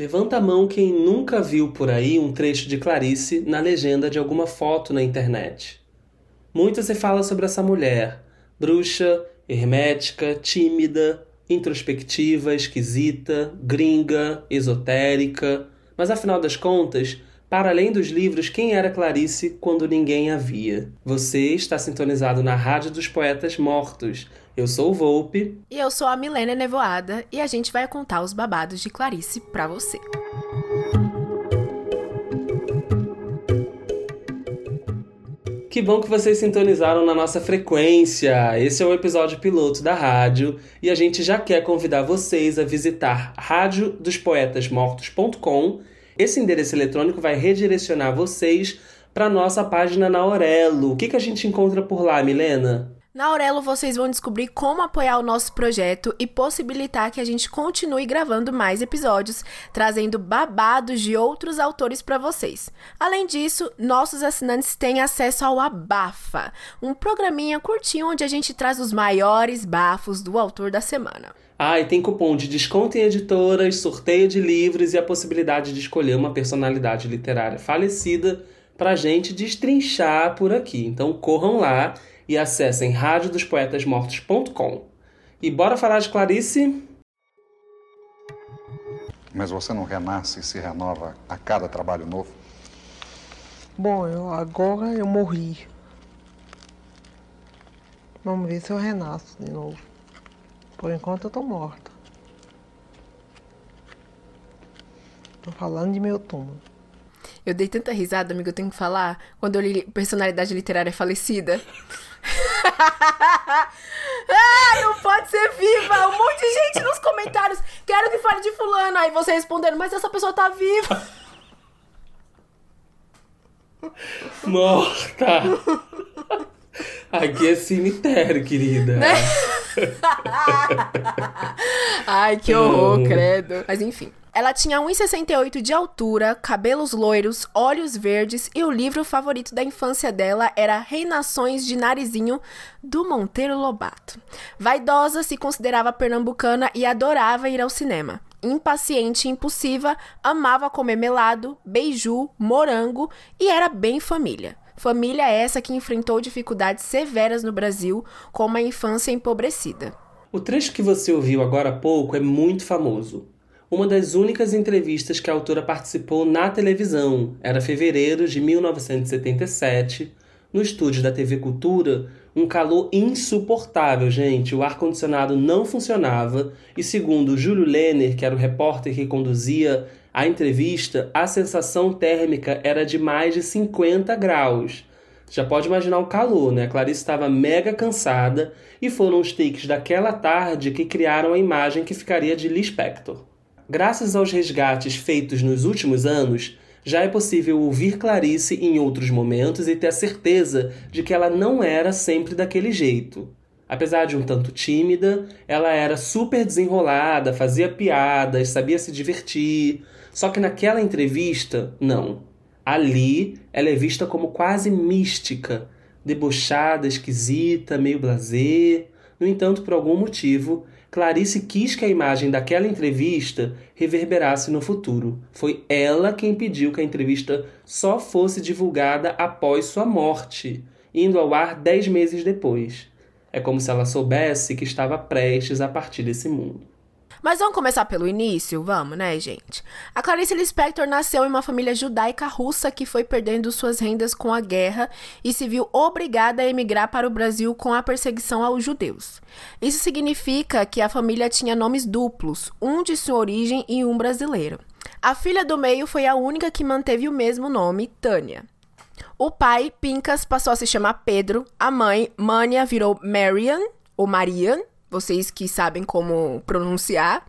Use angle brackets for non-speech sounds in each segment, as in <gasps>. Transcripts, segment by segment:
Levanta a mão quem nunca viu por aí um trecho de Clarice na legenda de alguma foto na internet. Muito se fala sobre essa mulher, bruxa, hermética, tímida, introspectiva, esquisita, gringa, esotérica, mas afinal das contas, para além dos livros, quem era Clarice quando ninguém a via? Você está sintonizado na Rádio dos Poetas Mortos. Eu sou o Volpe. E eu sou a Milena Nevoada, e a gente vai contar os babados de Clarice para você. Que bom que vocês sintonizaram na nossa frequência. Esse é o episódio piloto da rádio e a gente já quer convidar vocês a visitar radiodospoetasmortos.com. Esse endereço eletrônico vai redirecionar vocês para nossa página na Aurelo. O que, que a gente encontra por lá, Milena? Na Aurelo vocês vão descobrir como apoiar o nosso projeto e possibilitar que a gente continue gravando mais episódios, trazendo babados de outros autores para vocês. Além disso, nossos assinantes têm acesso ao Abafa, um programinha curtinho onde a gente traz os maiores bafos do autor da semana. Ah, e tem cupom de desconto em editoras, sorteio de livros e a possibilidade de escolher uma personalidade literária falecida pra gente destrinchar por aqui. Então corram lá e acessem radiodospoetasmortos.com. E bora falar de Clarice? Mas você não renasce e se renova a cada trabalho novo? Bom, eu, agora eu morri. Vamos ver se eu renasço de novo. Por enquanto eu tô morta. Tô falando de meu túmulo. Eu dei tanta risada, amigo, eu tenho que falar, quando eu li personalidade literária falecida. <laughs> ah, não pode ser viva! Um monte de gente nos comentários. Quero que fale de fulano. Aí você respondendo, mas essa pessoa tá viva. <laughs> Morta! Aqui é cemitério, querida. Né? <laughs> Ai, que horror, credo. Mas enfim. Ela tinha 1,68 de altura, cabelos loiros, olhos verdes e o livro favorito da infância dela era Reinações de Narizinho, do Monteiro Lobato. Vaidosa, se considerava pernambucana e adorava ir ao cinema. Impaciente e impulsiva, amava comer melado, beiju, morango e era bem família. Família essa que enfrentou dificuldades severas no Brasil, com uma infância empobrecida. O trecho que você ouviu agora há pouco é muito famoso uma das únicas entrevistas que a autora participou na televisão. Era fevereiro de 1977, no estúdio da TV Cultura, um calor insuportável, gente. O ar-condicionado não funcionava e, segundo Júlio Lenner, que era o repórter que conduzia a entrevista, a sensação térmica era de mais de 50 graus. Já pode imaginar o calor, né? A Clarice estava mega cansada e foram os takes daquela tarde que criaram a imagem que ficaria de Lee Spector. Graças aos resgates feitos nos últimos anos, já é possível ouvir Clarice em outros momentos e ter a certeza de que ela não era sempre daquele jeito. Apesar de um tanto tímida, ela era super desenrolada, fazia piadas, sabia se divertir. Só que naquela entrevista, não. Ali, ela é vista como quase mística, debochada, esquisita, meio blasé. No entanto, por algum motivo, Clarice quis que a imagem daquela entrevista reverberasse no futuro. Foi ela quem pediu que a entrevista só fosse divulgada após sua morte, indo ao ar dez meses depois. É como se ela soubesse que estava prestes a partir desse mundo. Mas vamos começar pelo início? Vamos, né, gente? A Clarice Lispector nasceu em uma família judaica russa que foi perdendo suas rendas com a guerra e se viu obrigada a emigrar para o Brasil com a perseguição aos judeus. Isso significa que a família tinha nomes duplos, um de sua origem e um brasileiro. A filha do meio foi a única que manteve o mesmo nome, Tânia. O pai, Pincas, passou a se chamar Pedro, a mãe, Mania, virou Marian, ou Marian, vocês que sabem como pronunciar.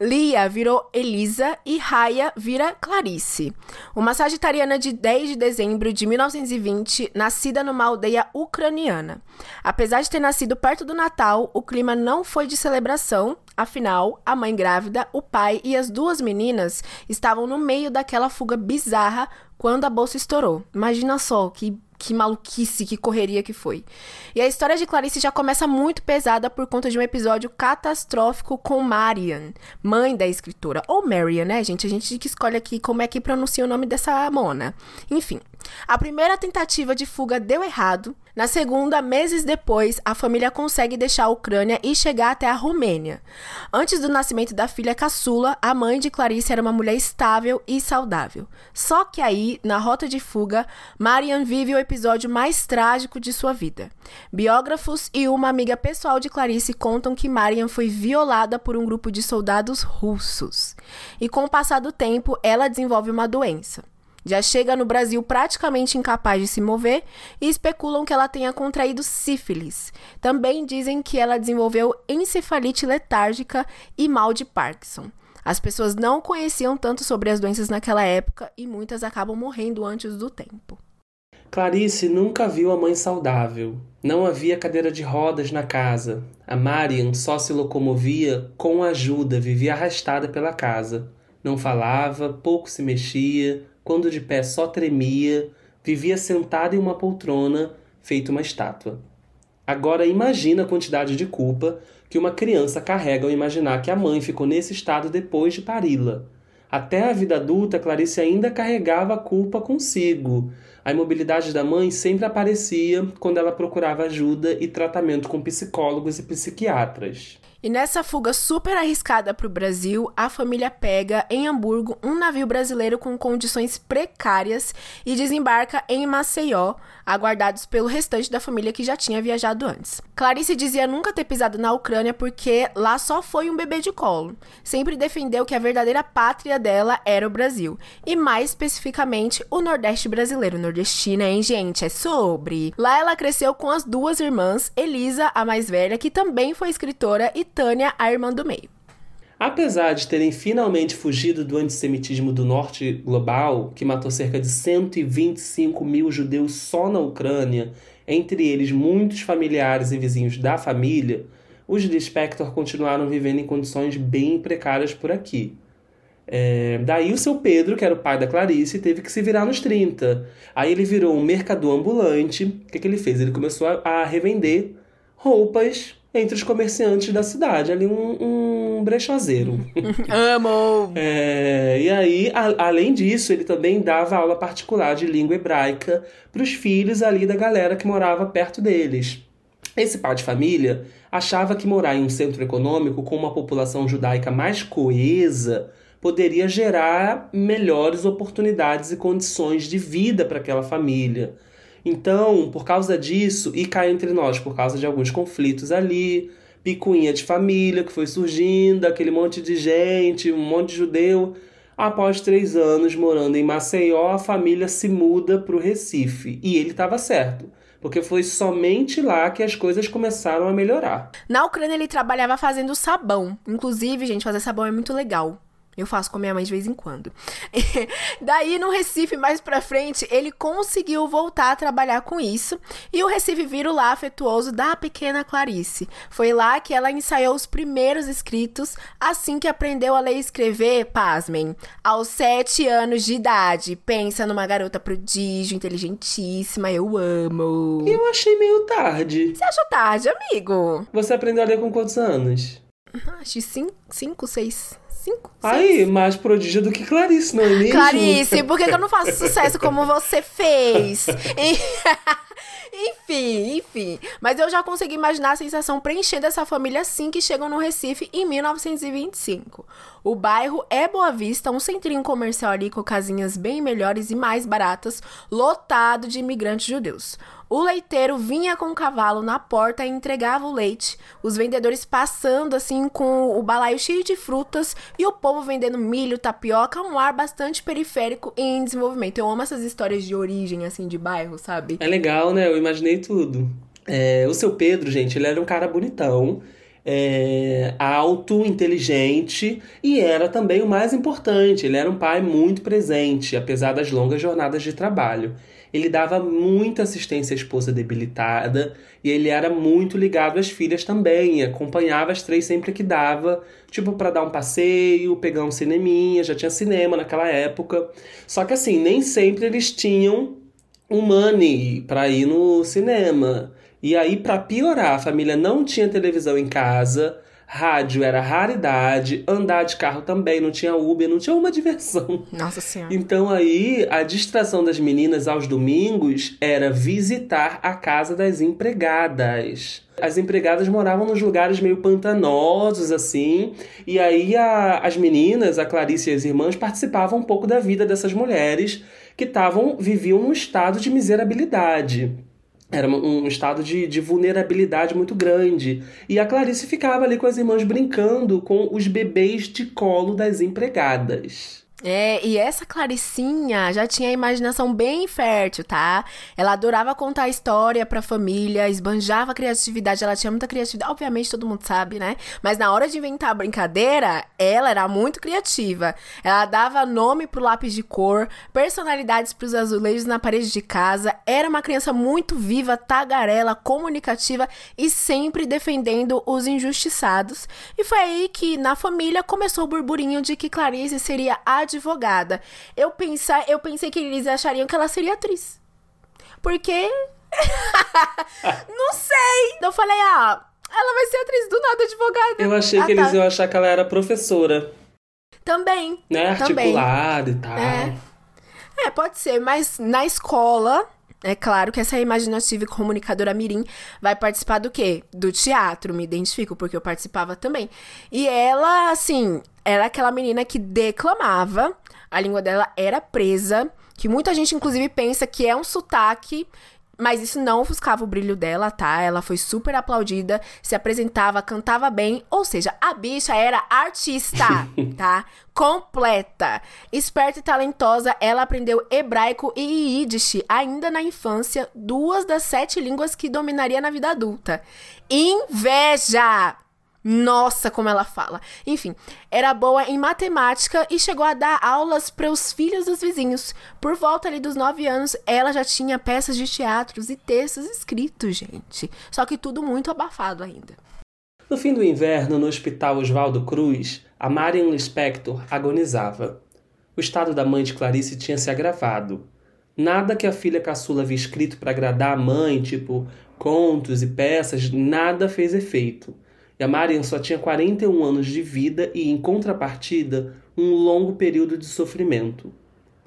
Lia virou Elisa e Raya vira Clarice. Uma sagitariana de 10 de dezembro de 1920, nascida numa aldeia ucraniana. Apesar de ter nascido perto do Natal, o clima não foi de celebração, afinal, a mãe grávida, o pai e as duas meninas estavam no meio daquela fuga bizarra quando a bolsa estourou. Imagina só que que maluquice, que correria que foi. E a história de Clarice já começa muito pesada por conta de um episódio catastrófico com Marian, mãe da escritora. Ou Marian, né, gente? A gente que escolhe aqui como é que pronuncia o nome dessa mona. Enfim. A primeira tentativa de fuga deu errado. Na segunda, meses depois, a família consegue deixar a Ucrânia e chegar até a Romênia. Antes do nascimento da filha caçula, a mãe de Clarice era uma mulher estável e saudável. Só que aí, na rota de fuga, Marian vive o episódio mais trágico de sua vida. Biógrafos e uma amiga pessoal de Clarice contam que Marian foi violada por um grupo de soldados russos. E com o passar do tempo, ela desenvolve uma doença. Já chega no Brasil praticamente incapaz de se mover e especulam que ela tenha contraído sífilis. Também dizem que ela desenvolveu encefalite letárgica e mal de Parkinson. As pessoas não conheciam tanto sobre as doenças naquela época e muitas acabam morrendo antes do tempo. Clarice nunca viu a mãe saudável. Não havia cadeira de rodas na casa. A Marian só se locomovia com ajuda, vivia arrastada pela casa. Não falava, pouco se mexia, quando de pé só tremia, vivia sentada em uma poltrona, feito uma estátua. Agora imagina a quantidade de culpa que uma criança carrega ao imaginar que a mãe ficou nesse estado depois de pari-la. Até a vida adulta, Clarice ainda carregava a culpa consigo. A imobilidade da mãe sempre aparecia quando ela procurava ajuda e tratamento com psicólogos e psiquiatras. E nessa fuga super arriscada para o Brasil, a família pega em Hamburgo um navio brasileiro com condições precárias e desembarca em Maceió, aguardados pelo restante da família que já tinha viajado antes. Clarice dizia nunca ter pisado na Ucrânia porque lá só foi um bebê de colo. Sempre defendeu que a verdadeira pátria dela era o Brasil, e mais especificamente o Nordeste brasileiro. Nordestina, hein, gente? É sobre. Lá ela cresceu com as duas irmãs, Elisa, a mais velha, que também foi escritora, e Tânia, a irmã do meio. Apesar de terem finalmente fugido do antissemitismo do norte global, que matou cerca de 125 mil judeus só na Ucrânia, entre eles muitos familiares e vizinhos da família, os Lispector continuaram vivendo em condições bem precárias por aqui. É, daí o seu Pedro, que era o pai da Clarice, teve que se virar nos 30. Aí ele virou um mercador ambulante. O que, que ele fez? Ele começou a, a revender roupas entre os comerciantes da cidade, ali um, um brechoseiro. <laughs> Amo! É, e aí, a, além disso, ele também dava aula particular de língua hebraica para os filhos ali da galera que morava perto deles. Esse pai de família achava que morar em um centro econômico com uma população judaica mais coesa poderia gerar melhores oportunidades e condições de vida para aquela família. Então, por causa disso, e cá entre nós, por causa de alguns conflitos ali, picuinha de família que foi surgindo, aquele monte de gente, um monte de judeu. Após três anos morando em Maceió, a família se muda para o Recife. E ele estava certo porque foi somente lá que as coisas começaram a melhorar. Na Ucrânia ele trabalhava fazendo sabão. Inclusive, gente, fazer sabão é muito legal. Eu faço com minha mãe de vez em quando. <laughs> Daí, no Recife, mais pra frente, ele conseguiu voltar a trabalhar com isso. E o Recife vira o lá afetuoso da pequena Clarice. Foi lá que ela ensaiou os primeiros escritos, assim que aprendeu a ler e escrever, pasmem, aos sete anos de idade. Pensa numa garota prodígio, inteligentíssima, eu amo. Eu achei meio tarde. Você achou tarde, amigo? Você aprendeu a ler com quantos anos? Acho cinco, cinco seis cinco. Aí, seis. mais prodígio do que Clarice, não é mesmo? Clarice, por que, que eu não faço sucesso como você fez? <laughs> enfim, enfim. Mas eu já consegui imaginar a sensação preenchendo essa família assim que chegam no Recife em 1925. O bairro é Boa Vista, um centrinho comercial ali com casinhas bem melhores e mais baratas, lotado de imigrantes judeus. O leiteiro vinha com o cavalo na porta e entregava o leite, os vendedores passando assim com o balaio cheio de frutas e o povo vendendo milho, tapioca, um ar bastante periférico e em desenvolvimento. Eu amo essas histórias de origem, assim, de bairro, sabe? É legal, né? Eu imaginei tudo. É, o seu Pedro, gente, ele era um cara bonitão. É, alto, inteligente e era também o mais importante, ele era um pai muito presente, apesar das longas jornadas de trabalho ele dava muita assistência à esposa debilitada e ele era muito ligado às filhas também, acompanhava as três sempre que dava, tipo para dar um passeio, pegar um cineminha, já tinha cinema naquela época. Só que assim, nem sempre eles tinham um money para ir no cinema. E aí, para piorar, a família não tinha televisão em casa, rádio era raridade, andar de carro também, não tinha Uber, não tinha uma diversão. Nossa Senhora. Então aí, a distração das meninas aos domingos era visitar a casa das empregadas. As empregadas moravam nos lugares meio pantanosos, assim, e aí a, as meninas, a Clarice e as irmãs, participavam um pouco da vida dessas mulheres que estavam viviam num estado de miserabilidade. Era um estado de, de vulnerabilidade muito grande. E a Clarice ficava ali com as irmãs brincando com os bebês de colo das empregadas. É, e essa Claricinha já tinha a imaginação bem fértil, tá? Ela adorava contar história pra família, esbanjava criatividade, ela tinha muita criatividade, obviamente todo mundo sabe, né? Mas na hora de inventar a brincadeira, ela era muito criativa. Ela dava nome pro lápis de cor, personalidades pros azulejos na parede de casa, era uma criança muito viva, tagarela, comunicativa e sempre defendendo os injustiçados. E foi aí que na família começou o burburinho de que Clarice seria a advogada. Eu, pensar, eu pensei que eles achariam que ela seria atriz. Porque. <laughs> não sei! Eu falei, ah, ela vai ser atriz do nada advogada. Eu achei ah, que tá. eles iam achar que ela era professora. Também. Né? Articulada e tal. É. É, pode ser, mas na escola, é claro que essa imaginativa e comunicadora Mirim vai participar do quê? Do teatro, me identifico, porque eu participava também. E ela, assim, era aquela menina que declamava, a língua dela era presa, que muita gente, inclusive, pensa que é um sotaque. Mas isso não ofuscava o brilho dela, tá? Ela foi super aplaudida, se apresentava, cantava bem. Ou seja, a bicha era artista, <laughs> tá? Completa. Esperta e talentosa, ela aprendeu hebraico e Yiddish ainda na infância, duas das sete línguas que dominaria na vida adulta. Inveja! Nossa, como ela fala. Enfim, era boa em matemática e chegou a dar aulas para os filhos dos vizinhos. Por volta ali dos nove anos, ela já tinha peças de teatros e textos escritos, gente. Só que tudo muito abafado ainda. No fim do inverno, no hospital Oswaldo Cruz, a Marian Lispector agonizava. O estado da mãe de Clarice tinha se agravado. Nada que a filha caçula havia escrito para agradar a mãe, tipo contos e peças, nada fez efeito. E a Marian só tinha 41 anos de vida e, em contrapartida, um longo período de sofrimento.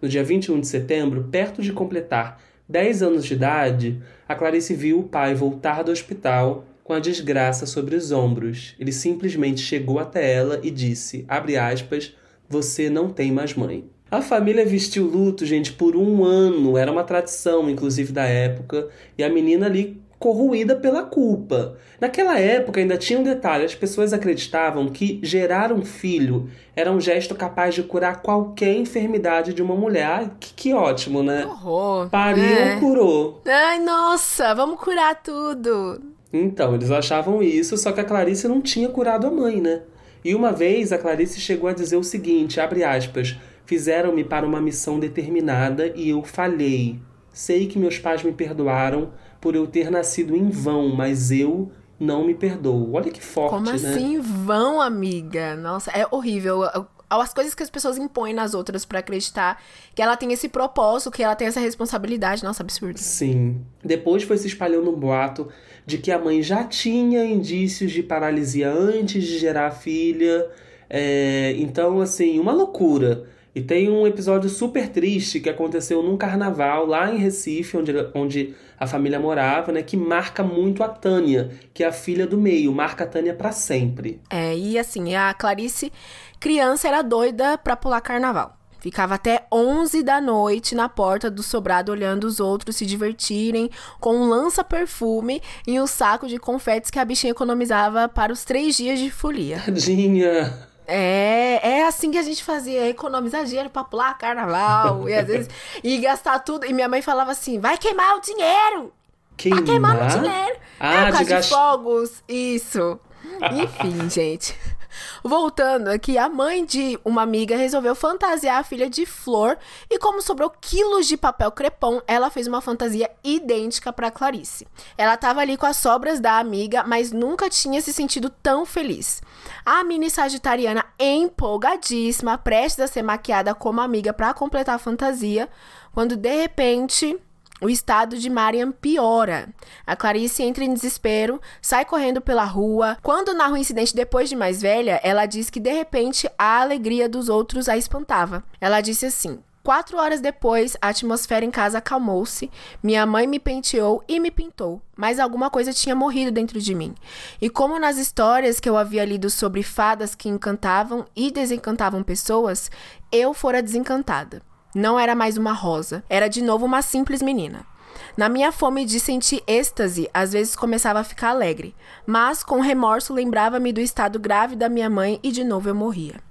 No dia 21 de setembro, perto de completar 10 anos de idade, a Clarice viu o pai voltar do hospital com a desgraça sobre os ombros. Ele simplesmente chegou até ela e disse, aspas, você não tem mais mãe. A família vestiu luto, gente, por um ano. Era uma tradição, inclusive, da época. E a menina ali corroída pela culpa. Naquela época ainda tinha um detalhe: as pessoas acreditavam que gerar um filho era um gesto capaz de curar qualquer enfermidade de uma mulher. Que, que ótimo, né? Que horror. Pariu, É. curou. Ai, nossa, vamos curar tudo. Então, eles achavam isso, só que a Clarice não tinha curado a mãe, né? E uma vez a Clarice chegou a dizer o seguinte, abre aspas, fizeram-me para uma missão determinada e eu falhei. Sei que meus pais me perdoaram por eu ter nascido em vão, mas eu não me perdoo. Olha que forte, Como né? assim vão, amiga? Nossa, é horrível. As coisas que as pessoas impõem nas outras pra acreditar que ela tem esse propósito, que ela tem essa responsabilidade. Nossa, absurdo. Sim. Depois foi se espalhando um boato de que a mãe já tinha indícios de paralisia antes de gerar a filha. É, então, assim, uma loucura. E tem um episódio super triste que aconteceu num carnaval lá em Recife, onde, onde a família morava, né? Que marca muito a Tânia, que é a filha do meio, marca a Tânia pra sempre. É, e assim, a Clarice, criança, era doida pra pular carnaval. Ficava até 11 da noite na porta do sobrado olhando os outros se divertirem com um lança-perfume e um saco de confetes que a bichinha economizava para os três dias de folia. Tadinha. É, é assim que a gente fazia, economizar dinheiro pra pular carnaval, e às vezes, <laughs> e gastar tudo. E minha mãe falava assim, vai queimar o dinheiro! Queimar? Tá queimando dinheiro! Ah, é, por de causa de, fogos, isso. <laughs> Enfim, gente. Voltando aqui, a mãe de uma amiga resolveu fantasiar a filha de flor e como sobrou quilos de papel crepom, ela fez uma fantasia idêntica para Clarice. Ela tava ali com as sobras da amiga, mas nunca tinha se sentido tão feliz. A mini sagitariana empolgadíssima, prestes a ser maquiada como amiga para completar a fantasia, quando de repente o estado de Marian piora. A Clarice entra em desespero, sai correndo pela rua. Quando narra o incidente depois de mais velha, ela diz que de repente a alegria dos outros a espantava. Ela disse assim: Quatro horas depois, a atmosfera em casa acalmou-se. Minha mãe me penteou e me pintou, mas alguma coisa tinha morrido dentro de mim. E como nas histórias que eu havia lido sobre fadas que encantavam e desencantavam pessoas, eu fora desencantada. Não era mais uma rosa, era de novo uma simples menina. Na minha fome de sentir êxtase, às vezes começava a ficar alegre, mas com remorso lembrava-me do estado grave da minha mãe e de novo eu morria.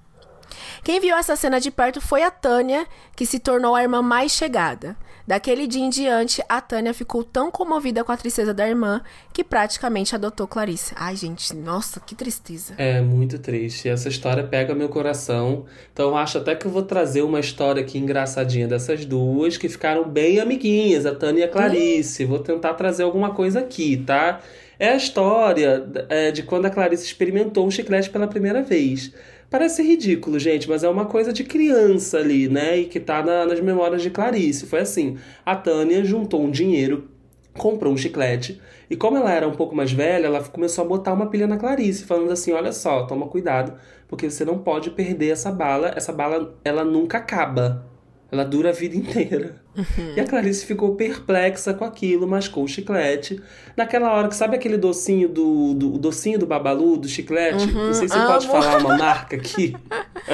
Quem viu essa cena de perto foi a Tânia, que se tornou a irmã mais chegada. Daquele dia em diante, a Tânia ficou tão comovida com a tristeza da irmã que praticamente adotou Clarice. Ai, gente, nossa, que tristeza. É muito triste. Essa história pega meu coração. Então acho até que eu vou trazer uma história aqui engraçadinha dessas duas que ficaram bem amiguinhas, a Tânia e a Clarice. Vou tentar trazer alguma coisa aqui, tá? É a história é, de quando a Clarice experimentou um chiclete pela primeira vez. Parece ridículo, gente, mas é uma coisa de criança ali, né? E que tá na, nas memórias de Clarice. Foi assim: a Tânia juntou um dinheiro, comprou um chiclete, e como ela era um pouco mais velha, ela começou a botar uma pilha na Clarice, falando assim: olha só, toma cuidado, porque você não pode perder essa bala, essa bala ela nunca acaba. Ela dura a vida <laughs> inteira. Uhum. E a Clarice ficou perplexa com aquilo, mascou o chiclete. Naquela hora que sabe aquele docinho do, do docinho do Babalu, do chiclete? Uhum, Não sei se você amo. pode falar uma marca aqui.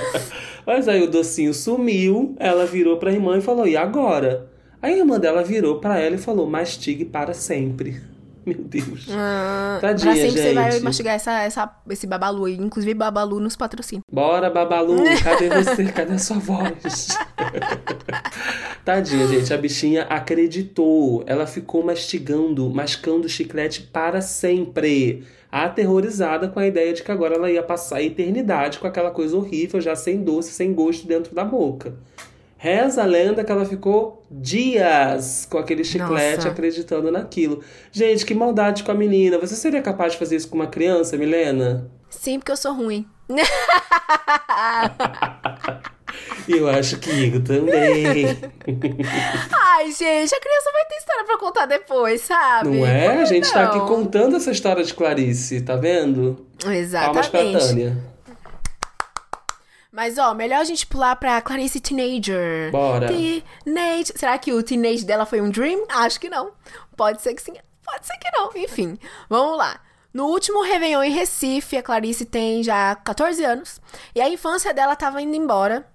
<laughs> Mas aí o docinho sumiu, ela virou pra irmã e falou: "E agora?" Aí a irmã dela virou para ela e falou: "Mastigue para sempre." <laughs> Meu Deus. Ah, Tadinha, pra sempre gente. você vai mastigar essa, essa, esse Babalu aí. Inclusive, Babalu nos patrocina. Bora, Babalu. <laughs> Cadê você? Cadê a sua voz? <laughs> Tadinha, gente. A bichinha acreditou. Ela ficou mastigando, mascando chiclete para sempre. Aterrorizada com a ideia de que agora ela ia passar a eternidade com aquela coisa horrível, já sem doce, sem gosto dentro da boca. Reza a lenda que ela ficou dias com aquele chiclete Nossa. acreditando naquilo. Gente, que maldade com a menina. Você seria capaz de fazer isso com uma criança, Milena? Sim, porque eu sou ruim. <laughs> eu acho que Igor também. <laughs> Ai, gente, a criança vai ter história pra contar depois, sabe? Não é? A gente não? tá aqui contando essa história de Clarice, tá vendo? Exatamente. Palmas pra Tânia. Mas, ó, melhor a gente pular pra Clarice Teenager. Bora. Teenage. Será que o teenage dela foi um dream? Acho que não. Pode ser que sim, pode ser que não. Enfim, vamos lá. No último Réveillon em Recife, a Clarice tem já 14 anos. E a infância dela tava indo embora.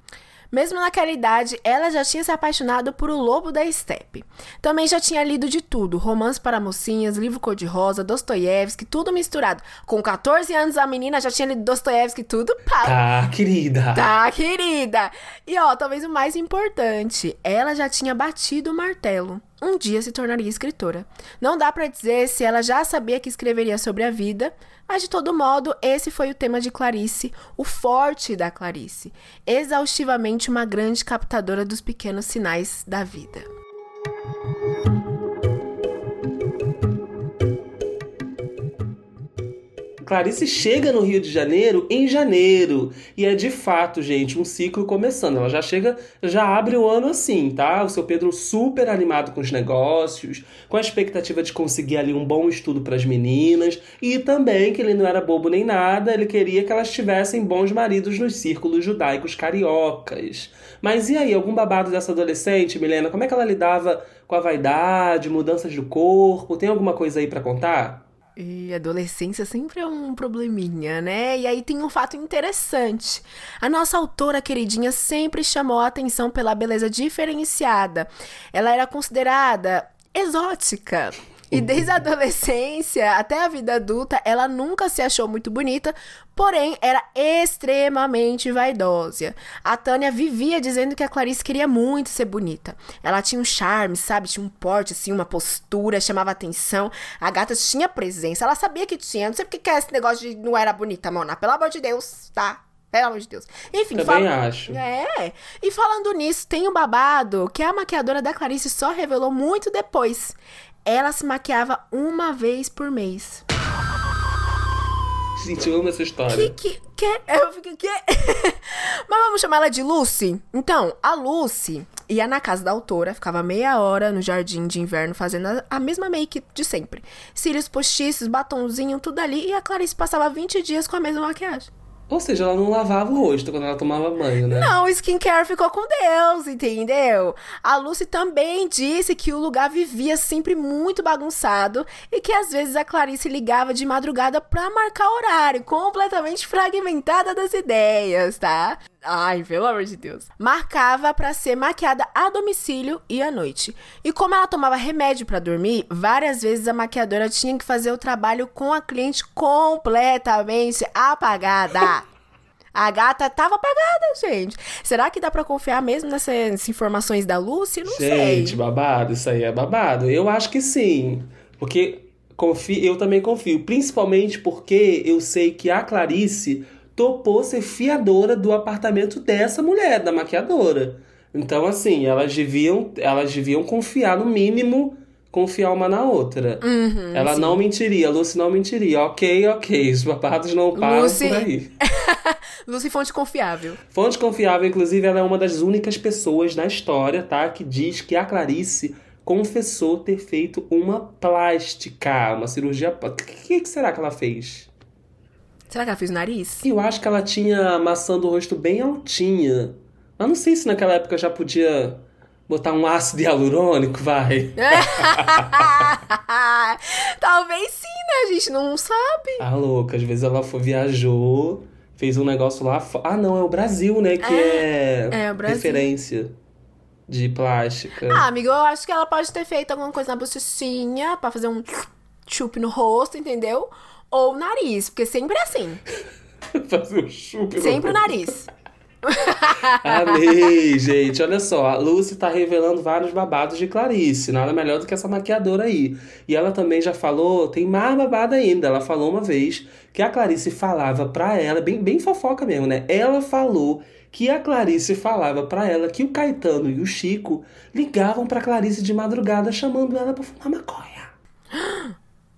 Mesmo naquela idade, ela já tinha se apaixonado por O Lobo da Steppe. Também já tinha lido de tudo: romance para mocinhas, livro cor-de-rosa, Dostoiévski, tudo misturado. Com 14 anos, a menina já tinha lido Dostoiévski, tudo pá. Tá, querida. Tá, querida. E ó, talvez o mais importante, ela já tinha batido o martelo um dia se tornaria escritora. Não dá para dizer se ela já sabia que escreveria sobre a vida, mas de todo modo, esse foi o tema de Clarice, o forte da Clarice, exaustivamente uma grande captadora dos pequenos sinais da vida. Clarice chega no Rio de Janeiro em janeiro. E é de fato, gente, um ciclo começando. Ela já chega, já abre o ano assim, tá? O seu Pedro super animado com os negócios, com a expectativa de conseguir ali um bom estudo para as meninas. E também que ele não era bobo nem nada, ele queria que elas tivessem bons maridos nos círculos judaicos cariocas. Mas e aí, algum babado dessa adolescente, Milena? Como é que ela lidava com a vaidade, mudanças do corpo? Tem alguma coisa aí para contar? E adolescência sempre é um probleminha, né? E aí tem um fato interessante. A nossa autora queridinha sempre chamou a atenção pela beleza diferenciada. Ela era considerada exótica. E desde a adolescência até a vida adulta, ela nunca se achou muito bonita, porém era extremamente vaidosa. A Tânia vivia dizendo que a Clarice queria muito ser bonita. Ela tinha um charme, sabe? Tinha um porte, assim, uma postura, chamava atenção. A gata tinha presença, ela sabia que tinha. Não sei porque que é esse negócio de não era bonita, Mona. Pelo amor de Deus, tá? Pelo amor de Deus. Enfim, Também fala... acho. É. E falando nisso, tem um babado que a maquiadora da Clarice só revelou muito depois ela se maquiava uma vez por mês. Gente, eu amo essa história. Que, que, que? Eu fiquei, que? <laughs> Mas vamos chamar ela de Lucy? Então, a Lucy ia na casa da autora, ficava meia hora no jardim de inverno fazendo a, a mesma make de sempre. Cílios postiços, batonzinho, tudo ali. E a Clarice passava 20 dias com a mesma maquiagem. Ou seja, ela não lavava o rosto quando ela tomava banho, né? Não, o skincare ficou com Deus, entendeu? A Lucy também disse que o lugar vivia sempre muito bagunçado e que às vezes a Clarice ligava de madrugada pra marcar horário, completamente fragmentada das ideias, tá? Ai, pelo amor de Deus. Marcava pra ser maquiada a domicílio e à noite. E como ela tomava remédio pra dormir, várias vezes a maquiadora tinha que fazer o trabalho com a cliente completamente apagada. A gata tava apagada, gente. Será que dá pra confiar mesmo nessas informações da Lucy? Não sei. Gente, babado, isso aí é babado. Eu acho que sim. Porque confio, eu também confio. Principalmente porque eu sei que a Clarice topou ser fiadora do apartamento dessa mulher, da maquiadora. Então, assim, elas deviam, elas deviam confiar, no mínimo, confiar uma na outra. Uhum, Ela sim. não mentiria, a Lucy não mentiria. Ok, ok, os babados não param Lucy- por aí. <laughs> Lucy Fonte confiável. Fonte confiável, inclusive, ela é uma das únicas pessoas na história, tá? Que diz que a Clarice confessou ter feito uma plástica, uma cirurgia. O que, que será que ela fez? Será que ela fez o nariz? Eu acho que ela tinha a maçã do rosto bem altinha. Mas não sei se naquela época já podia botar um ácido hialurônico, vai. <laughs> Talvez sim, né? A gente não sabe. Ah, louca, às vezes ela foi, viajou, fez um negócio lá. Ah, não, é o Brasil, né? Que é, é o Brasil. referência de plástica. Ah, amigo, eu acho que ela pode ter feito alguma coisa na bochecinha pra fazer um chup no rosto, entendeu? Ou o nariz, porque sempre é assim. <laughs> Fazer um chup no Sempre o rosto. nariz. <laughs> Amei, gente. Olha só, a Lucy tá revelando vários babados de Clarice. Nada melhor do que essa maquiadora aí. E ela também já falou, tem mais babado ainda. Ela falou uma vez que a Clarice falava pra ela, bem, bem fofoca mesmo, né? Ela falou que a Clarice falava pra ela que o Caetano e o Chico ligavam pra Clarice de madrugada chamando ela pra fumar maconha. <gasps>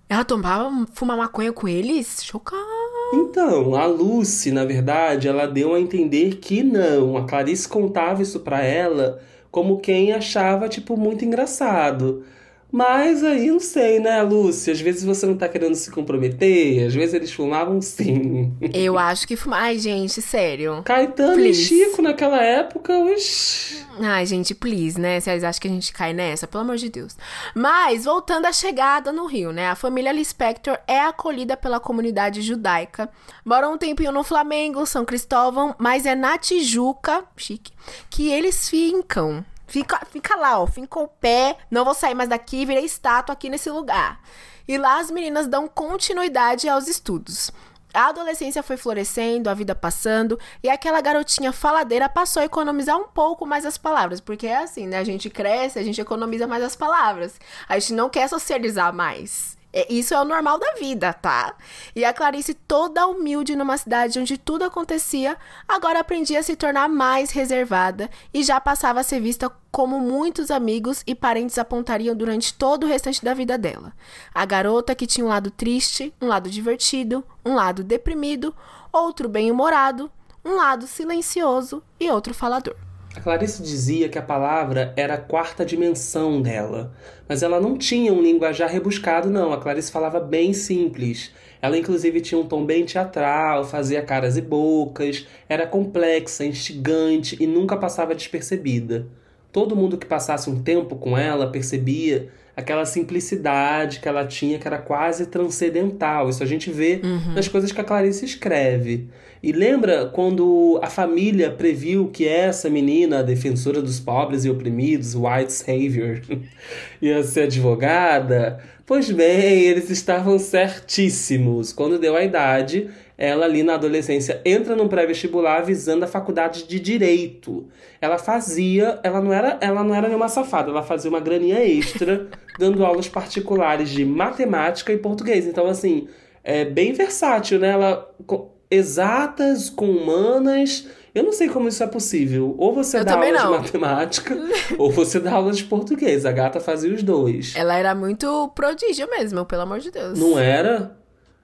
Ela tomava, fumar maconha com eles? Chocado. Então, a Lucy, na verdade, ela deu a entender que não. A Clarice contava isso pra ela como quem achava, tipo, muito engraçado. Mas aí, não sei, né, Lucy? Às vezes você não tá querendo se comprometer, às vezes eles fumavam sim. Eu acho que fumar. Ai, gente, sério. Caetano Please. e Chico, naquela época, oxi. Ai, gente, please, né? Vocês acham que a gente cai nessa? Pelo amor de Deus. Mas, voltando à chegada no Rio, né? A família Lispector é acolhida pela comunidade judaica. Moram um tempinho no Flamengo, São Cristóvão, mas é na Tijuca, chique, que eles ficam. Fica, fica lá, ó. Fica o pé. Não vou sair mais daqui, virei estátua aqui nesse lugar. E lá as meninas dão continuidade aos estudos. A adolescência foi florescendo, a vida passando, e aquela garotinha faladeira passou a economizar um pouco mais as palavras, porque é assim, né? A gente cresce, a gente economiza mais as palavras. A gente não quer socializar mais. É, isso é o normal da vida, tá? E a Clarice, toda humilde numa cidade onde tudo acontecia, agora aprendia a se tornar mais reservada e já passava a ser vista como muitos amigos e parentes apontariam durante todo o restante da vida dela. A garota que tinha um lado triste, um lado divertido, um lado deprimido, outro bem-humorado, um lado silencioso e outro falador. A Clarice dizia que a palavra era a quarta dimensão dela, mas ela não tinha um linguajar rebuscado, não. A Clarice falava bem simples. Ela, inclusive, tinha um tom bem teatral, fazia caras e bocas, era complexa, instigante e nunca passava despercebida. Todo mundo que passasse um tempo com ela percebia aquela simplicidade que ela tinha, que era quase transcendental. Isso a gente vê nas coisas que a Clarice escreve. E lembra quando a família previu que essa menina, a defensora dos pobres e oprimidos, White Savior, <laughs> ia ser advogada? Pois bem, eles estavam certíssimos. Quando deu a idade, ela ali na adolescência entra num pré-vestibular visando a faculdade de direito. Ela fazia, ela não era, ela não era nenhuma safada, ela fazia uma graninha extra <laughs> dando aulas particulares de matemática e português. Então assim, é bem versátil, né? Ela co- exatas com humanas. Eu não sei como isso é possível. Ou você Eu dá aula também de não. matemática, <laughs> ou você dá aula de português. A gata fazia os dois. Ela era muito prodígio mesmo, pelo amor de Deus. Não era?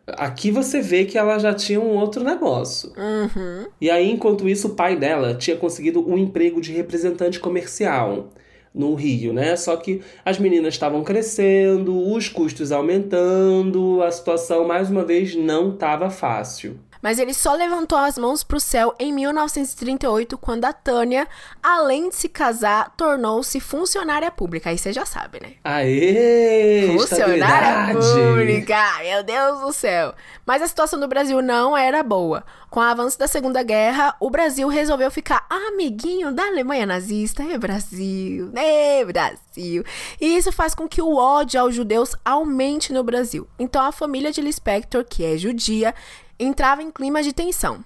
Aqui você vê que ela já tinha um outro negócio. Uhum. E aí, enquanto isso, o pai dela tinha conseguido um emprego de representante comercial no Rio, né? Só que as meninas estavam crescendo, os custos aumentando, a situação mais uma vez não estava fácil. Mas ele só levantou as mãos pro céu em 1938, quando a Tânia, além de se casar, tornou-se funcionária pública. Aí você já sabe, né? Aê! Funcionária pública! Meu Deus do céu! Mas a situação do Brasil não era boa. Com o avanço da Segunda Guerra, o Brasil resolveu ficar amiguinho da Alemanha nazista. É Brasil, é Brasil. E isso faz com que o ódio aos judeus aumente no Brasil. Então a família de Lispector, que é judia, entrava em clima de tensão.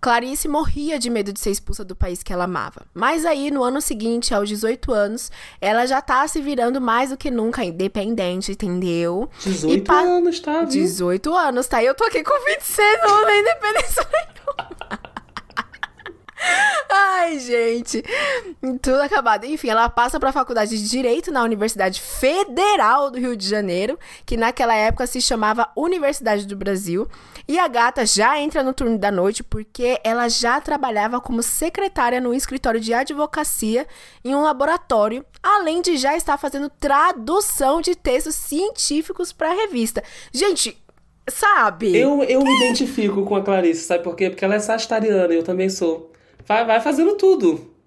Clarice morria de medo de ser expulsa do país que ela amava. Mas aí, no ano seguinte, aos 18 anos, ela já tá se virando mais do que nunca independente, entendeu? 18 pa- anos, tá? viu? 18 anos, tá? E eu tô aqui com 26, não tem independência <laughs> nenhuma. Ai, gente. Tudo acabado. Enfim, ela passa pra faculdade de Direito na Universidade Federal do Rio de Janeiro, que naquela época se chamava Universidade do Brasil. E a gata já entra no turno da noite porque ela já trabalhava como secretária no escritório de advocacia em um laboratório, além de já estar fazendo tradução de textos científicos pra revista. Gente, sabe? Eu, eu me identifico com a Clarice, sabe por quê? Porque ela é sagitariana, eu também sou. Vai, vai fazendo tudo.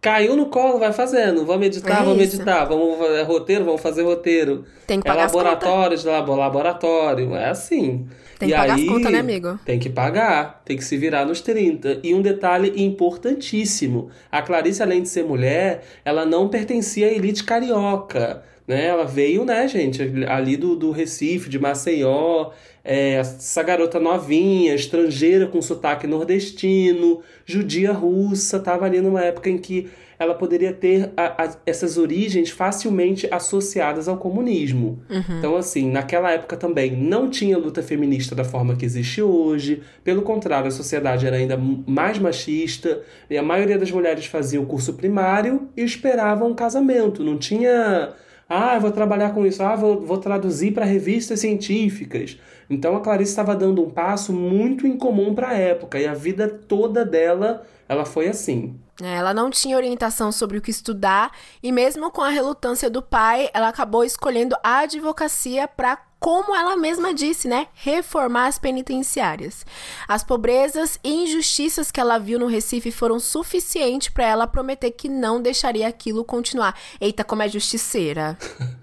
Caiu no colo, vai fazendo. Vamos editar, É vamos isso. editar. Vamos fazer roteiro, vamos fazer roteiro. Tem que é pagar as laboratório de labo- laboratório. É assim. Tem E que pagar as aí, contas, né, amigo? Tem que pagar, tem que se virar nos 30. E um detalhe importantíssimo: a Clarice, além de ser mulher, ela não pertencia à elite carioca. Né? Ela veio, né, gente, ali do, do Recife, de Maceió. É, essa garota novinha, estrangeira com sotaque nordestino, judia russa, estava ali numa época em que ela poderia ter a- a- essas origens facilmente associadas ao comunismo. Então, assim, naquela época também não tinha luta feminista da forma que existe hoje. Pelo contrário, a sociedade era ainda mais machista e a maioria das mulheres fazia o curso primário e esperavam um casamento. Não tinha. Ah, eu vou trabalhar com isso. Ah, vou, vou traduzir para revistas científicas. Então a Clarice estava dando um passo muito incomum para a época e a vida toda dela ela foi assim. É, Ela não tinha orientação sobre o que estudar e mesmo com a relutância do pai, ela acabou escolhendo a advocacia para, como ela mesma disse, né, reformar as penitenciárias. As pobrezas e injustiças que ela viu no Recife foram suficientes para ela prometer que não deixaria aquilo continuar. Eita, como é justiceira. <laughs>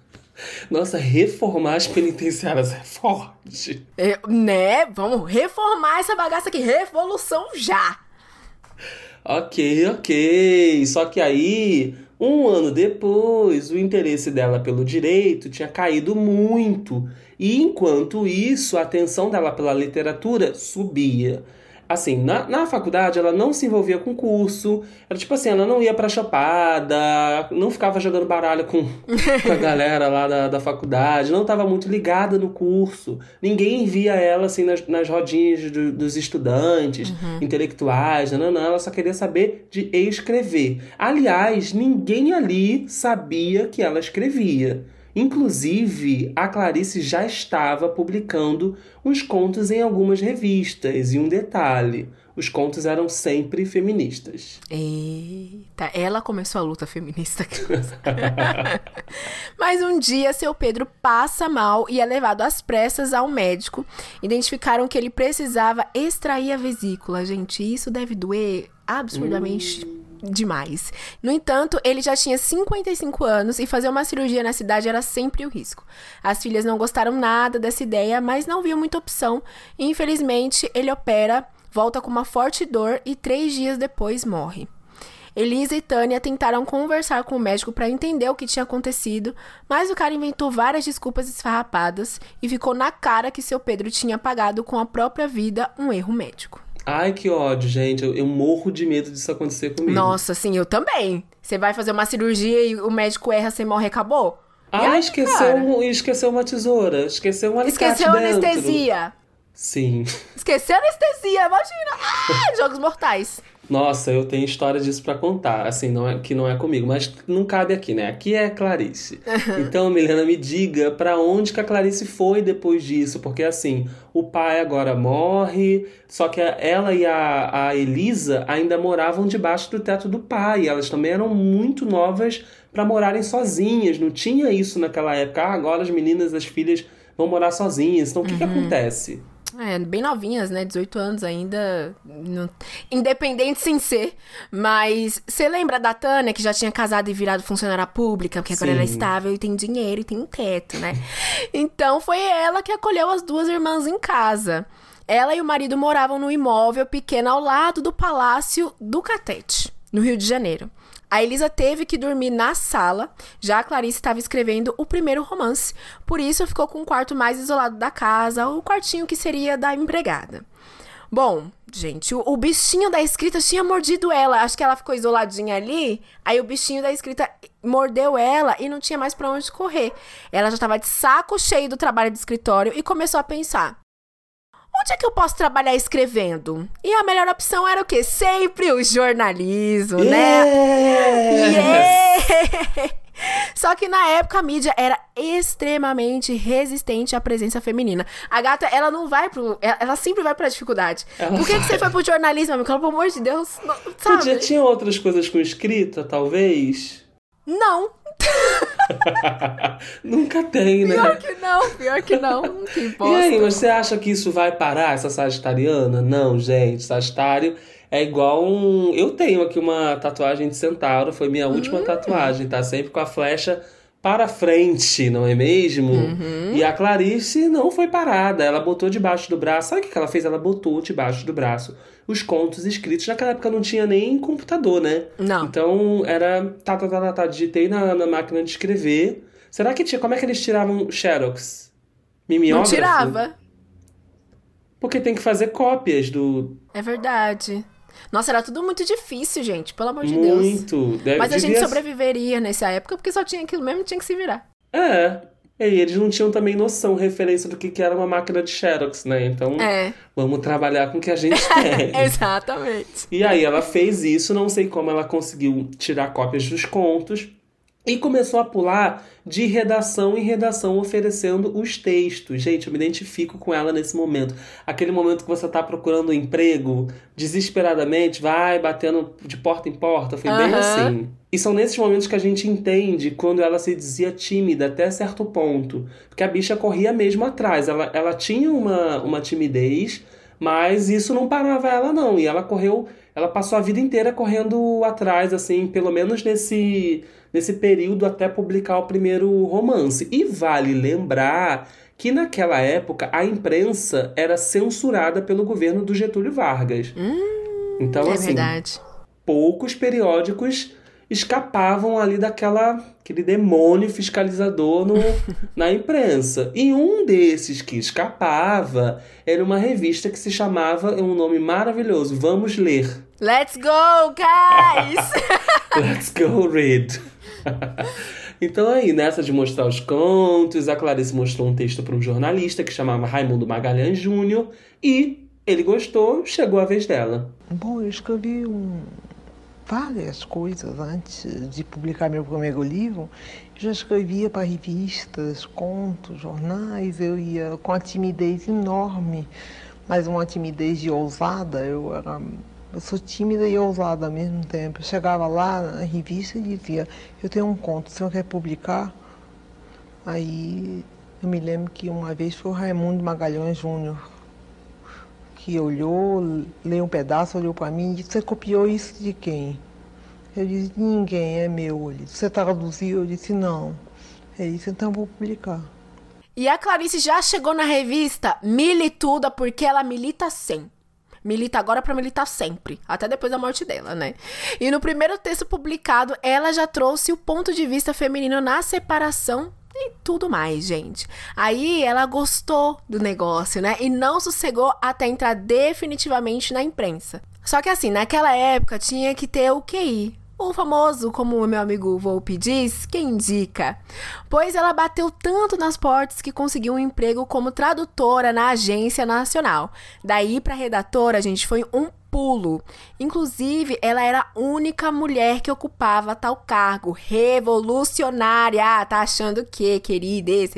Nossa, reformar as penitenciárias é forte. É, né? Vamos reformar essa bagaça aqui, revolução já. Ok, ok. Só que aí, um ano depois, o interesse dela pelo direito tinha caído muito. E enquanto isso, a atenção dela pela literatura subia. Assim, na, na faculdade ela não se envolvia com curso. Era tipo assim, ela não ia pra chapada, não ficava jogando baralho com, <laughs> com a galera lá da, da faculdade, não estava muito ligada no curso. Ninguém via ela assim nas, nas rodinhas do- dos estudantes, intelectuais, não, não, ela só queria saber de escrever. Aliás, ninguém ali sabia que ela escrevia. Inclusive, a Clarice já estava publicando os contos em algumas revistas. E um detalhe: os contos eram sempre feministas. Eita, ela começou a luta feminista. <laughs> Mas um dia, seu Pedro passa mal e é levado às pressas ao médico. Identificaram que ele precisava extrair a vesícula. Gente, isso deve doer absurdamente demais. No entanto, ele já tinha 55 anos e fazer uma cirurgia na cidade era sempre o risco. As filhas não gostaram nada dessa ideia, mas não viam muita opção. E, infelizmente, ele opera, volta com uma forte dor e três dias depois morre. Elisa e Tânia tentaram conversar com o médico para entender o que tinha acontecido, mas o cara inventou várias desculpas esfarrapadas e ficou na cara que seu Pedro tinha pagado com a própria vida um erro médico. Ai, que ódio, gente. Eu, eu morro de medo disso acontecer comigo. Nossa, sim, eu também. Você vai fazer uma cirurgia e o médico erra, você morre, acabou? Ah, aí, esqueceu, um- esqueceu uma tesoura. Esqueceu um alicate Esqueceu dentro. anestesia. Sim. Esqueceu anestesia, imagina. Ah, jogos mortais. Nossa, eu tenho história disso para contar, assim, não é que não é comigo, mas não cabe aqui, né? Aqui é Clarice. Então, Milena, me diga para onde que a Clarice foi depois disso, porque assim, o pai agora morre, só que ela e a, a Elisa ainda moravam debaixo do teto do pai. Elas também eram muito novas para morarem sozinhas. Não tinha isso naquela época. Ah, agora as meninas, as filhas vão morar sozinhas. Então, o que, uhum. que acontece? É, bem novinhas, né? 18 anos ainda. Independente sem ser. Mas você lembra da Tânia, que já tinha casado e virado funcionária pública, porque agora Sim. ela é estável e tem dinheiro e tem um teto, né? então foi ela que acolheu as duas irmãs em casa. Ela e o marido moravam no imóvel pequeno ao lado do Palácio do Catete, no Rio de Janeiro. A Elisa teve que dormir na sala, já a Clarice estava escrevendo o primeiro romance, por isso ficou com o quarto mais isolado da casa, o quartinho que seria da empregada. Bom, gente, o, o, bichinho da escrita tinha mordido ela. Acho que ela ficou isoladinha ali. Aí o bichinho da escrita mordeu ela e não tinha mais para onde correr. Ela já estava de saco cheio do trabalho de escritório e começou a pensar: onde é que eu posso trabalhar escrevendo? E a melhor opção era o quê? Sempre o jornalismo, né? Yeah! <laughs> Só que na época a mídia era extremamente resistente à presença feminina. A gata, ela não vai pro. Ela sempre vai pra dificuldade. Ela Por que, que você foi pro jornalismo, amigo? Pelo amor de Deus. Não, sabe? Podia, tinha outras coisas com escrita, talvez? Não. <laughs> Nunca tem, né? Pior que não, pior que não. Que bosta. E aí, você acha que isso vai parar, essa sagitariana? Não, gente. Sagitário é igual um. Eu tenho aqui uma tatuagem de centauro, foi minha última hum. tatuagem, tá? Sempre com a flecha para frente, não é mesmo? Uhum. E a Clarice não foi parada, ela botou debaixo do braço. Sabe o que ela fez? Ela botou debaixo do braço os contos escritos. Naquela época não tinha nem computador, né? Não. Então era. Tá, tá, tá, tá, tá digitei na, na máquina de escrever. Será que tinha. Como é que eles tiravam Xerox? Mimeógrafo? Não tirava. Porque tem que fazer cópias do. É verdade. Nossa, era tudo muito difícil, gente, pelo amor de muito. Deus. Muito. Mas a gente sobreviveria nessa época porque só tinha aquilo mesmo tinha que se virar. É. E eles não tinham também noção, referência do que, que era uma máquina de Xerox, né? Então, é. vamos trabalhar com o que a gente <laughs> tem. Exatamente. E aí ela fez isso, não sei como ela conseguiu tirar cópias dos contos. E começou a pular de redação em redação, oferecendo os textos. Gente, eu me identifico com ela nesse momento. Aquele momento que você está procurando um emprego, desesperadamente, vai batendo de porta em porta. Foi uhum. bem assim. E são nesses momentos que a gente entende quando ela se dizia tímida até certo ponto. Porque a bicha corria mesmo atrás. Ela, ela tinha uma, uma timidez, mas isso não parava ela, não. E ela correu. Ela passou a vida inteira correndo atrás, assim, pelo menos nesse nesse período até publicar o primeiro romance. E vale lembrar que naquela época a imprensa era censurada pelo governo do Getúlio Vargas. Hum, então, é assim, verdade. poucos periódicos escapavam ali daquela aquele demônio fiscalizador no, <laughs> na imprensa. E um desses que escapava era uma revista que se chamava, é um nome maravilhoso, Vamos Ler. Let's go, guys! <laughs> Let's go read. <laughs> então aí, nessa de mostrar os contos, a Clarice mostrou um texto para um jornalista que chamava Raimundo Magalhães Júnior e ele gostou, chegou a vez dela. Bom, eu escrevi um, várias coisas antes de publicar meu primeiro livro. Eu já escrevia para revistas, contos, jornais, eu ia com a timidez enorme, mas uma timidez de ousada. Eu era eu sou tímida e ousada ao mesmo tempo. Eu chegava lá na revista e dizia, eu tenho um conto, senhor quer publicar? Aí eu me lembro que uma vez foi o Raimundo Magalhães Júnior, que olhou, leu um pedaço, olhou para mim e disse, você copiou isso de quem? Eu disse, ninguém, é meu. Ele disse, você traduziu? Eu disse, não. Ele disse, então vou publicar. E a Clarice já chegou na revista Milituda porque ela milita sempre milita agora para militar sempre, até depois da morte dela, né? E no primeiro texto publicado, ela já trouxe o ponto de vista feminino na separação e tudo mais, gente. Aí ela gostou do negócio, né? E não sossegou até entrar definitivamente na imprensa. Só que assim, naquela época tinha que ter o QI, o famoso, como o meu amigo Volpe diz, quem indica? Pois ela bateu tanto nas portas que conseguiu um emprego como tradutora na Agência Nacional. Daí para redatora, gente, foi um pulo. Inclusive, ela era a única mulher que ocupava tal cargo. Revolucionária! Tá achando que, queridas?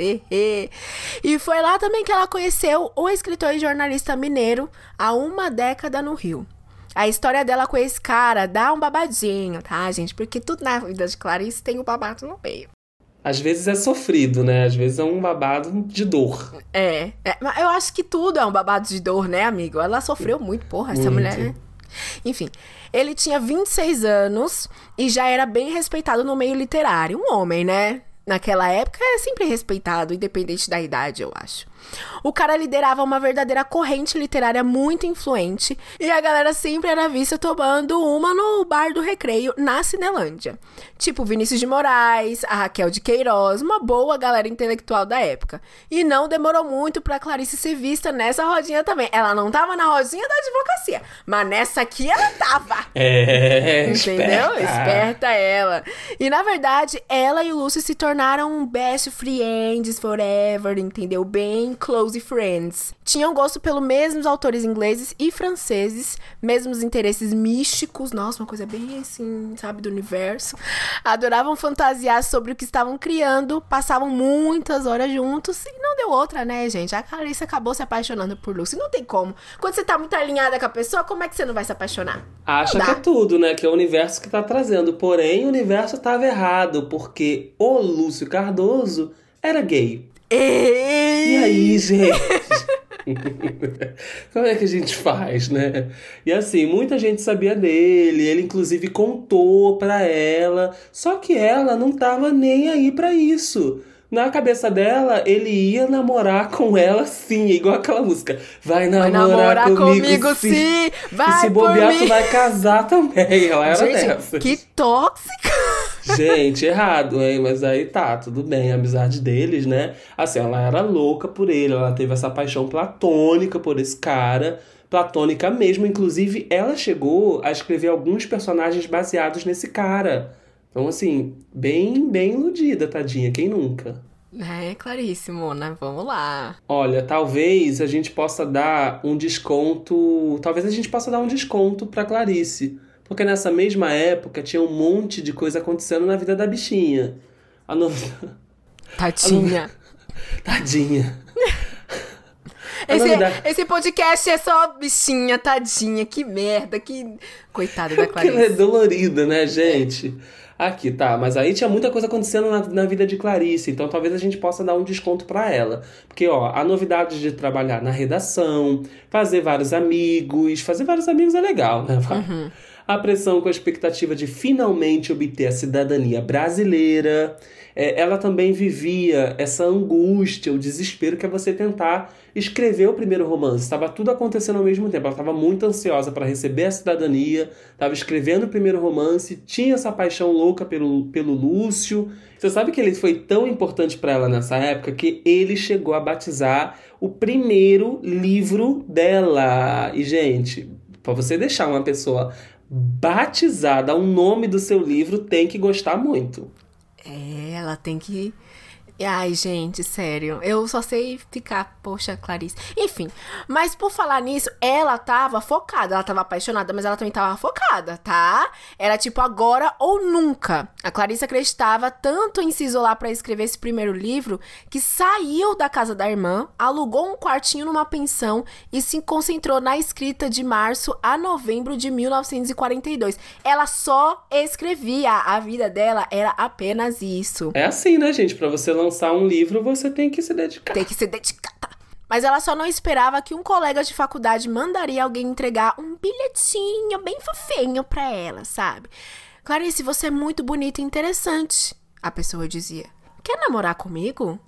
e foi lá também que ela conheceu o escritor e jornalista mineiro há uma década no Rio. A história dela com esse cara dá um babadinho, tá, gente? Porque tudo na vida de Clarice tem um babado no meio. Às vezes é sofrido, né? Às vezes é um babado de dor. É, é eu acho que tudo é um babado de dor, né, amigo? Ela sofreu muito, porra, essa muito. mulher. Enfim, ele tinha 26 anos e já era bem respeitado no meio literário. Um homem, né? Naquela época é sempre respeitado, independente da idade, eu acho. O cara liderava uma verdadeira corrente literária muito influente e a galera sempre era vista tomando uma no bar do recreio na Cinelândia. Tipo Vinícius de Moraes, a Raquel de Queiroz, uma boa galera intelectual da época. E não demorou muito pra Clarice ser vista nessa rodinha também. Ela não tava na rodinha da advocacia, mas nessa aqui ela tava. É, entendeu? Esperta, esperta ela. E na verdade, ela e o Lúcio se tornaram best friends forever, entendeu? Bem close friends. Tinham gosto pelos mesmos autores ingleses e franceses, mesmos interesses místicos, nossa, uma coisa bem assim, sabe, do universo. Adoravam fantasiar sobre o que estavam criando, passavam muitas horas juntos e não deu outra, né, gente? A Clarice acabou se apaixonando por Lucy. Não tem como. Quando você tá muito alinhada com a pessoa, como é que você não vai se apaixonar? Acha que é tudo, né? Que é o universo que tá trazendo. Porém, o universo estava errado, porque o Lúcio Cardoso era gay. Ei! E aí, gente? <laughs> Como é que a gente faz, né? E assim, muita gente sabia dele, ele inclusive contou pra ela, só que ela não tava nem aí para isso. Na cabeça dela, ele ia namorar com ela sim, igual aquela música. Vai namorar, vai namorar comigo, comigo sim. sim. Vai e se bobear, tu vai casar também. Ela era gente, dessa. Que tóxica! Gente, errado, hein? Mas aí tá, tudo bem, a amizade deles, né? Assim, ela era louca por ele, ela teve essa paixão platônica por esse cara, platônica mesmo. Inclusive, ela chegou a escrever alguns personagens baseados nesse cara. Então, assim, bem, bem iludida, tadinha, quem nunca? É, claríssimo, né? Vamos lá. Olha, talvez a gente possa dar um desconto. Talvez a gente possa dar um desconto pra Clarice. Porque nessa mesma época tinha um monte de coisa acontecendo na vida da bichinha. A no... <laughs> Tadinha. A no... <laughs> Tadinha. <laughs> Esse, esse, podcast é só bichinha, tadinha, que merda, que. Coitada da Clarice. Ela é dolorida, né, gente? Aqui, tá, mas aí tinha muita coisa acontecendo na, na vida de Clarice, então talvez a gente possa dar um desconto para ela. Porque, ó, a novidade de trabalhar na redação, fazer vários amigos, fazer vários amigos é legal, né? Uhum a pressão com a expectativa de finalmente obter a cidadania brasileira. É, ela também vivia essa angústia, o desespero que é você tentar escrever o primeiro romance. Estava tudo acontecendo ao mesmo tempo. Ela estava muito ansiosa para receber a cidadania, estava escrevendo o primeiro romance, tinha essa paixão louca pelo, pelo Lúcio. Você sabe que ele foi tão importante para ela nessa época que ele chegou a batizar o primeiro livro dela. E, gente, para você deixar uma pessoa batizada ao nome do seu livro tem que gostar muito. É, ela tem que Ai, gente, sério. Eu só sei ficar, poxa, Clarice. Enfim, mas por falar nisso, ela tava focada. Ela tava apaixonada, mas ela também tava focada, tá? Era tipo agora ou nunca. A Clarice acreditava tanto em se isolar para escrever esse primeiro livro que saiu da casa da irmã, alugou um quartinho numa pensão e se concentrou na escrita de março a novembro de 1942. Ela só escrevia. A vida dela era apenas isso. É assim, né, gente? Para você lançar lançar um livro, você tem que se dedicar. Tem que se dedicar. Mas ela só não esperava que um colega de faculdade mandaria alguém entregar um bilhetinho bem fofinho pra ela, sabe? Clarice, você é muito bonita e interessante, a pessoa dizia. Quer namorar comigo?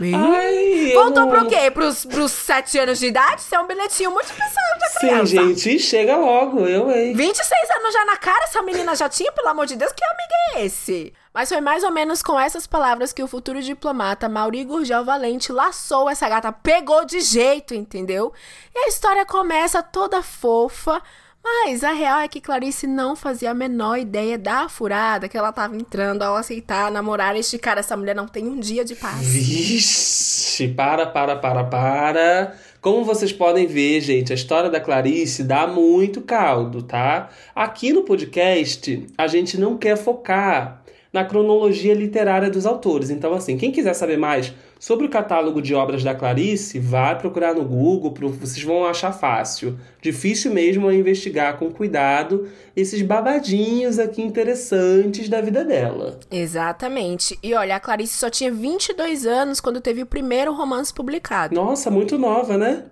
Ai, Voltou não... pro quê? Pros, pros sete anos de idade? Isso é um bilhetinho muito pensado da criança. Sim, gente, chega logo, eu, hein? 26 anos já na cara, essa menina já tinha, pelo amor de Deus, que amigo é esse? Mas foi mais ou menos com essas palavras que o futuro diplomata Mauri Gurgel Valente laçou essa gata, pegou de jeito, entendeu? E a história começa toda fofa, mas a real é que Clarice não fazia a menor ideia da furada que ela tava entrando ao aceitar namorar este cara. Essa mulher não tem um dia de paz. Vixe, para, para, para, para. Como vocês podem ver, gente, a história da Clarice dá muito caldo, tá? Aqui no podcast, a gente não quer focar na cronologia literária dos autores. Então, assim, quem quiser saber mais sobre o catálogo de obras da Clarice, vai procurar no Google, vocês vão achar fácil. Difícil mesmo é investigar com cuidado esses babadinhos aqui interessantes da vida dela. Exatamente. E olha, a Clarice só tinha 22 anos quando teve o primeiro romance publicado. Nossa, muito nova, né?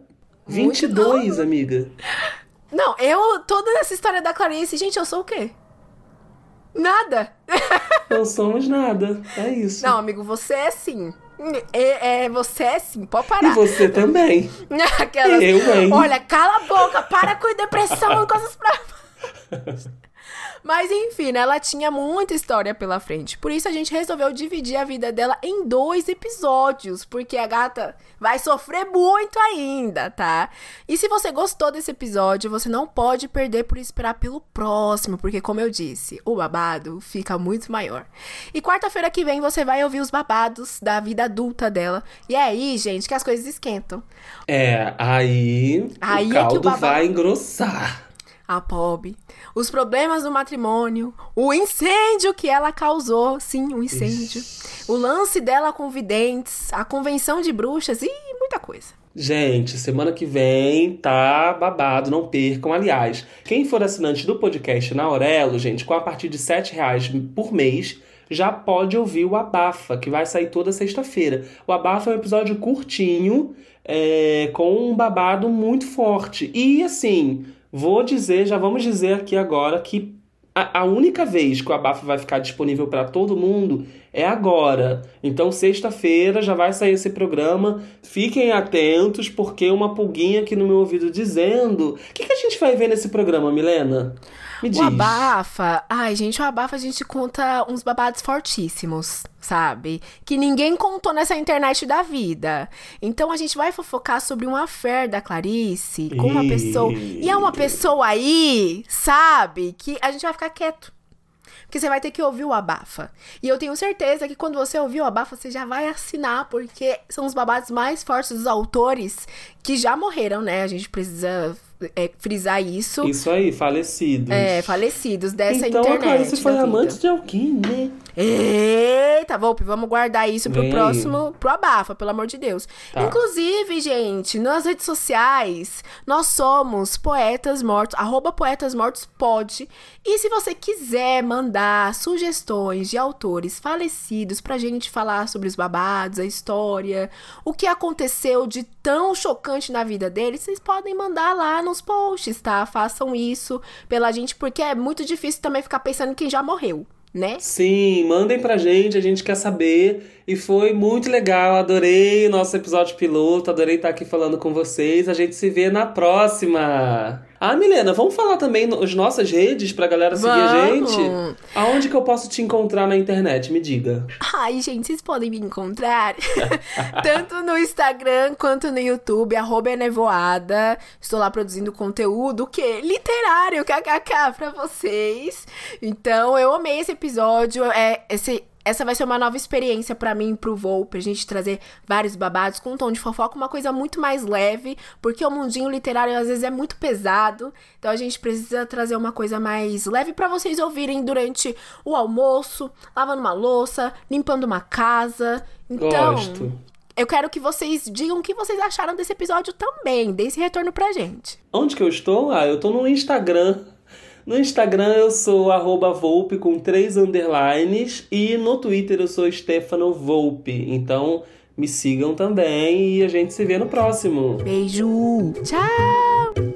Muito 22, nova. amiga. Não, eu, toda essa história da Clarice, gente, eu sou o quê? Nada. Não somos nada. É isso. Não, amigo, você é sim. É, é, você é sim, pode parar. E você também. <laughs> Aquelas, eu, hein? Olha, cala a boca, para com depressão e coisas pra. <laughs> Mas enfim, né, ela tinha muita história pela frente. Por isso a gente resolveu dividir a vida dela em dois episódios, porque a gata vai sofrer muito ainda, tá? E se você gostou desse episódio, você não pode perder por esperar pelo próximo, porque como eu disse, o babado fica muito maior. E quarta-feira que vem você vai ouvir os babados da vida adulta dela. E é aí, gente, que as coisas esquentam. É, aí, aí o caldo é o babado... vai engrossar a pobre, os problemas do matrimônio, o incêndio que ela causou, sim, um incêndio, Ixi. o lance dela com videntes, a convenção de bruxas e muita coisa. Gente, semana que vem tá babado, não percam. Aliás, quem for assinante do podcast na Aurelo, gente, com a partir de R$ reais por mês, já pode ouvir o Abafa, que vai sair toda sexta-feira. O Abafa é um episódio curtinho, é, com um babado muito forte. E assim, Vou dizer, já vamos dizer aqui agora que a, a única vez que o Abafa vai ficar disponível para todo mundo é agora. Então, sexta-feira já vai sair esse programa. Fiquem atentos, porque uma pulguinha aqui no meu ouvido dizendo. O que, que a gente vai ver nesse programa, Milena? Me diz. O abafa. Ai, gente, o abafa a gente conta uns babados fortíssimos, sabe? Que ninguém contou nessa internet da vida. Então a gente vai fofocar sobre uma fé da Clarice com uma pessoa. E é uma pessoa aí, sabe? Que a gente vai ficar quieto. Porque você vai ter que ouvir o abafa. E eu tenho certeza que quando você ouvir o abafa, você já vai assinar, porque são os babados mais fortes dos autores que já morreram, né? A gente precisa é, frisar isso. Isso aí, falecidos. É, falecidos dessa então, internet. Então, a Clarice foi amante de alguém, né? Eita, Volpe, vamos guardar isso pro Vem. próximo, pro abafa, pelo amor de Deus. Tá. Inclusive, gente, nas redes sociais, nós somos Poetas Mortos, arroba Poetas Mortos pode. E se você quiser mandar sugestões de autores falecidos pra gente falar sobre os babados, a história, o que aconteceu de tão chocante na vida deles, vocês podem mandar lá nos posts, tá? Façam isso pela gente, porque é muito difícil também ficar pensando em quem já morreu né? Sim, mandem pra gente, a gente quer saber. E foi muito legal, adorei o nosso episódio piloto, adorei estar aqui falando com vocês. A gente se vê na próxima. Ah, Milena, vamos falar também as nossas redes pra galera seguir vamos. a gente? Aonde que eu posso te encontrar na internet? Me diga. Ai, gente, vocês podem me encontrar <laughs> tanto no Instagram quanto no YouTube, arroba é nevoada. Estou lá produzindo conteúdo, que literário, kkk, pra vocês. Então, eu amei esse episódio. É, esse essa vai ser uma nova experiência para mim, pro voo, pra gente trazer vários babados com um tom de fofoca, uma coisa muito mais leve, porque o mundinho literário às vezes é muito pesado, então a gente precisa trazer uma coisa mais leve para vocês ouvirem durante o almoço, lavando uma louça, limpando uma casa. Então, Gosto. Eu quero que vocês digam o que vocês acharam desse episódio também. Dê esse retorno pra gente. Onde que eu estou? Ah, eu tô no Instagram no Instagram eu sou arroba Volpe com três underlines e no Twitter eu sou Stefano Volpe. Então me sigam também e a gente se vê no próximo. Beijo! Tchau!